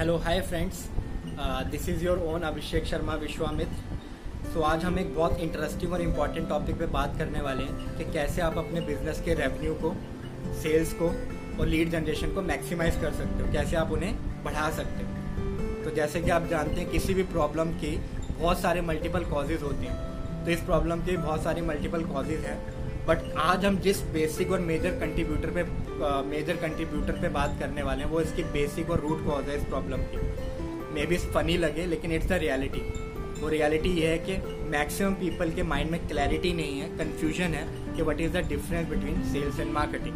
Hello hi friends this is your own Abhishek Sharma Vishwamitra so so, आज हम एक बहुत इंटरेस्टिंग और इंपॉर्टेंट टॉपिक पे बात करने वाले हैं कि कैसे आप अपने बिज़नेस के रेवेन्यू को सेल्स को और लीड जनरेशन को मैक्सिमाइज कर सकते हो कैसे आप उन्हें बढ़ा सकते हो। तो जैसे कि आप जानते हैं किसी भी प्रॉब्लम की बहुत सारे मल्टीपल कॉजेज़ होते हैं। तो इस प्रॉब्लम के बहुत सारी मल्टीपल कॉजेज़ हैं। बट आज हम जिस बेसिक और मेजर कंट्रीब्यूटर पे मेजर कंट्रीब्यूटर पे बात करने वाले हैं, वो इसकी बेसिक और रूट कॉज है इस प्रॉब्लम की। मे बी फनी लगे, लेकिन इट्स द रियलिटी वो रियलिटी ये है कि मैक्सिमम पीपल के माइंड में क्लैरिटी नहीं है कन्फ्यूज़न है कि what is the difference between sales and marketing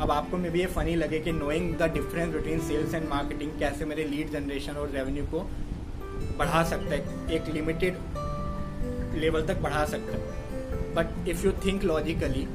अब आपको मे बी ये फनी लगे कि knowing the difference between sales and marketing कैसे मेरे लीड जनरेशन और रेवेन्यू को बढ़ा सकता है, एक लिमिटेड लेवल तक बढ़ा सकता है। But if you think logically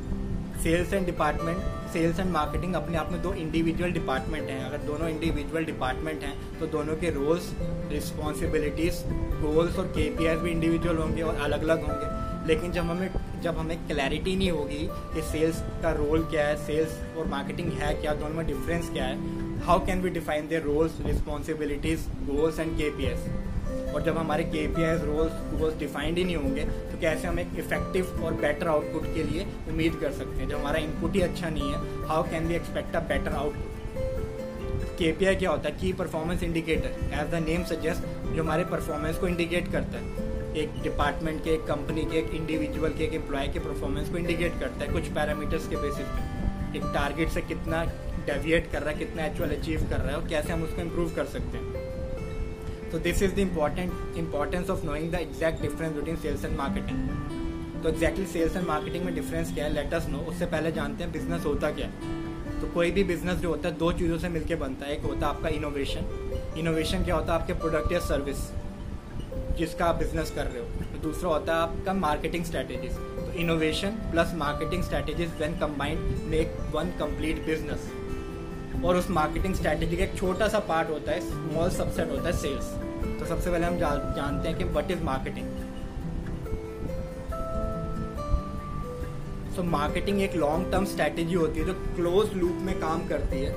sales and department sales and marketing अपने आप में दो इंडिविजुअल डिपार्टमेंट हैं। अगर दोनों इंडिविजुअल डिपार्टमेंट हैं तो दोनों के रोल्स रिस्पॉन्सिबिलिटीज गोल्स और के भी इंडिविजुअल होंगे और अलग अलग होंगे। लेकिन जब हमें जब हमें क्लैरिटी नहीं होगी कि सेल्स का रोल क्या है सेल्स और मार्केटिंग है क्या, दोनों में डिफरेंस क्या है how can we define their roles responsibilities goals and के और जब हमारे K P I roles goals defined ही नहीं होंगे तो कैसे हम एक इफ़ेक्टिव और बेटर आउटपुट के लिए उम्मीद कर सकते हैं? जब हमारा इनपुट ही अच्छा नहीं है how can we expect a better output K P I क्या होता है? Key performance indicator as the name suggest जो हमारे परफॉर्मेंस को इंडिकेट करता है। एक डिपार्टमेंट के, एक कंपनी के, एक इंडिविजुअल के, एक एम्प्लॉय के परफॉर्मेंस को इंडिकेट करता है, कुछ पैरामीटर्स के बेसिस पे। एक टारगेट से कितना डेविएट कर रहा है, कितना एक्चुअल अचीव कर रहा है, और कैसे हम उसको इम्प्रूव कर सकते हैं। तो this is the important importance of knowing the exact difference between sales and marketing तो एग्जैक्टली सेल्स एंड मार्केटिंग में डिफरेंस क्या है? लेट अस नो उससे पहले जानते हैं बिज़नेस होता क्या है। तो कोई भी बिज़नेस जो होता है, दो चीज़ों से मिलकर बनता है। एक होता है आपका इनोवेशन इनोवेशन क्या होता है? आपके प्रोडक्ट या सर्विस जिसका आप बिज़नेस कर रहे हो। तो दूसरा होता है आपका मार्केटिंग स्ट्रैटेजीज तो innovation plus marketing strategies when combined make one complete business और उस मार्केटिंग स्ट्रैटेजी का एक छोटा सा पार्ट होता है स्मॉल सबसेट होता है सेल्स तो सबसे पहले हम जा, जानते हैं कि what is marketing so marketing एक लॉन्ग टर्म स्ट्रैटेजी होती है जो क्लोज लूप में काम करती है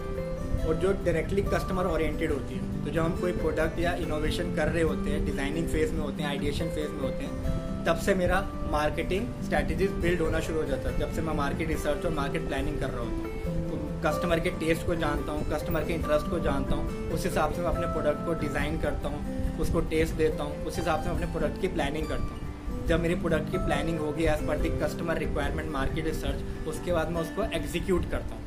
और जो डायरेक्टली कस्टमर ओरिएंटेड होती है। तो जब हम कोई प्रोडक्ट या इनोवेशन कर रहे होते हैं डिज़ाइनिंग फ़ेज़ में होते हैं आइडिएशन फ़ेज़ में होते हैं तब से मेरा मार्केटिंग स्ट्रैटेजीज बिल्ड होना शुरू हो जाता है जब से मैं मार्केट रिसर्च और मार्केट प्लानिंग कर रहा होता हूँ। कस्टमर के टेस्ट को जानता हूँ कस्टमर के इंटरेस्ट को जानता हूँ उस हिसाब से मैं अपने प्रोडक्ट को डिज़ाइन करता हूँ। उसको टेस्ट देता हूँ, उस हिसाब से अपने प्रोडक्ट की प्लानिंग करता हूँ। जब मेरी प्रोडक्ट की प्लानिंग होगी as per the customer requirement market research उसके बाद मैं उसको एग्जीक्यूट करता हूँ।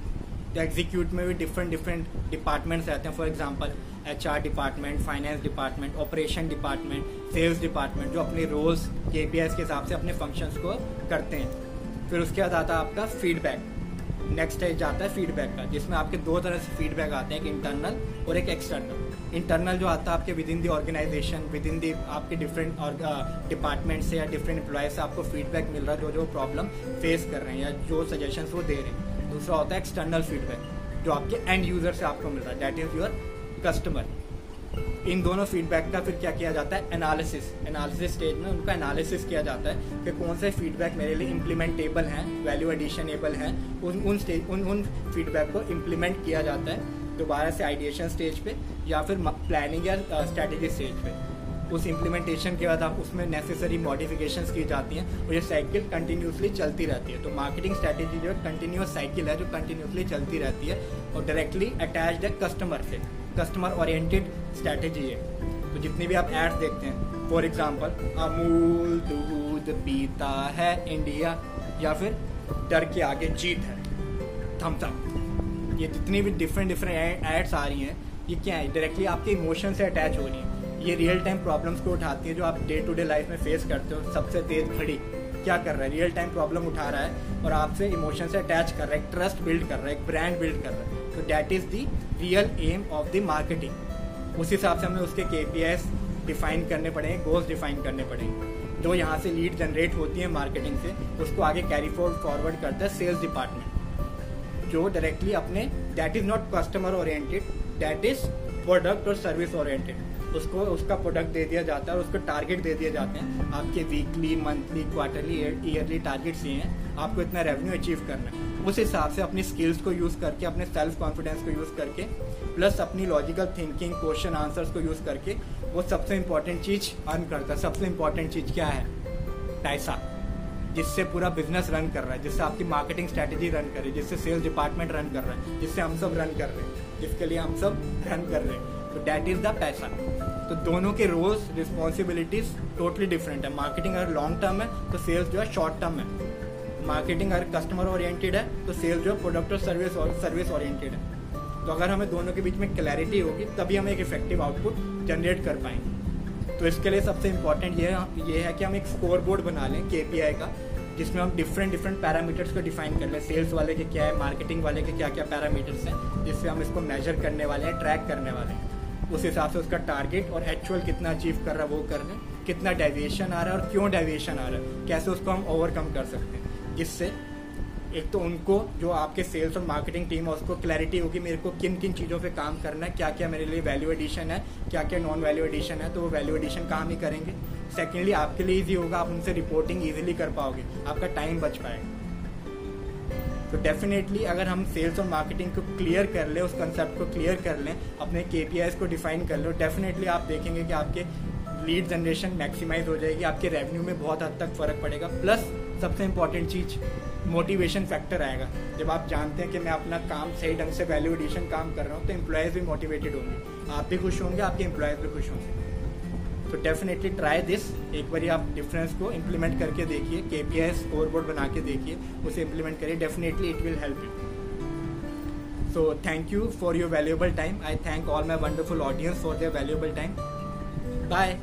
तो एग्जीक्यूट में भी डिफरेंट डिफरेंट डिपार्टमेंट्स रहते हैं। For example H R department finance department operation department sales department जो अपने रोल्स के पी के हिसाब से अपने फ़ंक्शंस को करते हैं। फिर उसके बाद आता है आपका फीडबैक नेक्स्ट स्टेज जाता है फीडबैक का, जिसमें आपके दो तरह से फीडबैक आते हैं, एक इंटरनल और एक एक्सटर्नल इंटरनल जो आता है आपके within the organization within the आपके डिफरेंट डिपार्टमेंट से या डिफरेंट एम्प्लॉय से आपको फीडबैक मिल रहा है जो जो प्रॉब्लम फेस कर रहे हैं या जो सजेशन वो दे रहे हैं। दूसरा होता है एक्सटर्नल फीडबैक जो आपके एंड यूज़र से आपको मिल रहा है डेट इज़ योर कस्टमर इन दोनों फीडबैक का फिर क्या किया जाता है? एनालिसिस एनालिसिस स्टेज में उनका एनालिसिस किया जाता है कि कौन से फीडबैक मेरे लिए इम्प्लीमेंटेबल हैं वैल्यू एडिशनेबल हैं, उन उन स्टेज उन उन फीडबैक को इम्प्लीमेंट किया जाता है। दोबारा से आइडिएशन स्टेज पे या फिर प्लानिंग या स्ट्रैटेजी स्टेज पे। उस इम्प्लीमेंटेशन के बाद आप उसमें नेसेसरी मॉडिफिकेशन की जाती हैं और ये साइकिल कंटिन्यूसली चलती रहती है। तो मार्केटिंग स्ट्रैटेजी जो है कंटिन्यूस साइकिल है जो कंटिन्यूसली चलती रहती है और डायरेक्टली अटैच है कस्टमर से। कस्टमर ओरिएंटेड स्ट्रैटेजी है। तो जितनी भी आप एड्स देखते हैं फॉर एग्ज़ाम्पल अमूल दूध पीता है इंडिया या फिर डर के आगे जीत है। थम्स अप ये जितनी भी डिफरेंट डिफरेंट एड्स आ रही हैं, ये क्या है? डायरेक्टली आपके इमोशन से अटैच हो रही है। ये रियल टाइम प्रॉब्लम्स को उठाती है जो आप डे टू डे लाइफ में फेस करते हो, सबसे तेज घड़ी। क्या कर रहा है? रियल टाइम प्रॉब्लम उठा रहा है और आपसे इमोशन से अटैच कर रहा है ट्रस्ट बिल्ड कर रहा है, एक ब्रांड बिल्ड कर रहा है। तो that is the real aim of the marketing उस हिसाब से हमें उसके के डिफाइन करने पड़ेंगे गोल्स डिफाइन करने पड़ेंगे जो यहाँ से लीड जनरेट होती है मार्केटिंग से, उसको आगे कैरी फॉरवर्ड करता है सेल्स डिपार्टमेंट जो डायरेक्टली अपने that is not customer oriented that is product और सर्विस ओरिएंटेड उसको, उसका प्रोडक्ट दे दिया जाता है और उसको टारगेट दे दिए जाते हैं। आपके weekly monthly quarterly yearly targets ये हैं। आपको इतना रेवेन्यू अचीव करना है। उस हिसाब से अपनी स्किल्स को यूज़ करके, अपने सेल्फ कॉन्फिडेंस को यूज़ करके प्लस अपनी लॉजिकल थिंकिंग क्वेश्चन आंसर्स को यूज़ करके, वो सबसे इंपॉर्टेंट चीज़ अर्न करता है। सबसे इंपॉर्टेंट चीज़ क्या है? पैसा। जिससे पूरा बिज़नेस रन कर रहा है, जिससे आपकी मार्केटिंग स्ट्रेटेजी रन कर रही है, जिससे सेल्स डिपार्टमेंट रन कर रहा है, जिससे हम सब रन कर रहे हैं, जिसके लिए हम सब रन कर रहे हैं। तो डैट इज़ द पैसा तो दोनों के रोल्स रिस्पॉन्सिबिलिटीज टोटली डिफरेंट है। मार्केटिंग अगर लॉन्ग टर्म है तो सेल्स जो है शॉर्ट टर्म है। मार्केटिंग अगर कस्टमर ओरिएंटेड है तो सेल्स जो है प्रोडक्ट और सर्विस और सर्विस ओरिएंटेड है। तो अगर हमें दोनों के बीच में क्लैरिटी होगी, तभी हम एक इफ़ेक्टिव आउटपुट जनरेट कर पाएँगे। तो इसके लिए सबसे इम्पोर्टेंट ये ये है कि हम एक स्कोर बोर्ड बना लें के का, जिसमें हम डिफरेंट डिफरेंट पैरामीटर्स को डिफाइन कर लें। सेल्स वाले के क्या है मार्केटिंग वाले के क्या क्या पैरामीटर्स हैं, जिससे हम इसको मेजर करने वाले हैं ट्रैक करने वाले हैं। उस हिसाब से उसका टारगेट और एक्चुअल कितना अचीव कर रहा है, वो कर लें। कितना डेविएशन आ रहा है और क्यों डेविएशन आ रहा है, कैसे उसको हम ओवरकम कर सकते हैं। जिससे एक तो उनको जो आपके सेल्स और मार्केटिंग टीम है, उसको क्लैरिटी होगी मेरे को किन किन चीज़ों पे काम करना है क्या क्या मेरे लिए वैल्यू एडिशन है क्या क्या नॉन वैल्यू एडिशन है तो वो वैल्यू एडिशन काम ही करेंगे। सेकेंडली आपके लिए ईजी होगा, आप उनसे रिपोर्टिंग ईजिली कर पाओगे, आपका टाइम बच पाएगा। तो डेफिनेटली अगर हम सेल्स और मार्केटिंग को क्लियर कर लें, उस कंसेप्ट को क्लियर कर लें, अपने के को डिफाइन कर लो डेफिनेटली आप देखेंगे कि आपके लीड जनरेशन मैक्सिमाइज हो जाएगी, आपके रेवेन्यू में बहुत हद तक फ़र्क पड़ेगा। प्लस सबसे इंपॉर्टेंट चीज़ मोटिवेशन फैक्टर आएगा। जब आप जानते हैं कि मैं अपना काम सही ढंग से वैल्यू एडिशन काम कर रहा हूँ तो एम्प्लॉयज़ भी मोटिवेटेड होंगे। आप भी खुश होंगे, आपके एम्प्लॉयज़ भी खुश होंगे। तो डेफिनेटली ट्राई दिस एक बार आप डिफरेंस को इम्प्लीमेंट करके देखिए के पी आई स्कोर बोर्ड बना के देखिए, उसे इम्प्लीमेंट करिए। Definitely it will help you so thank you for your valuable time I thank all my wonderful audience for their valuable time bye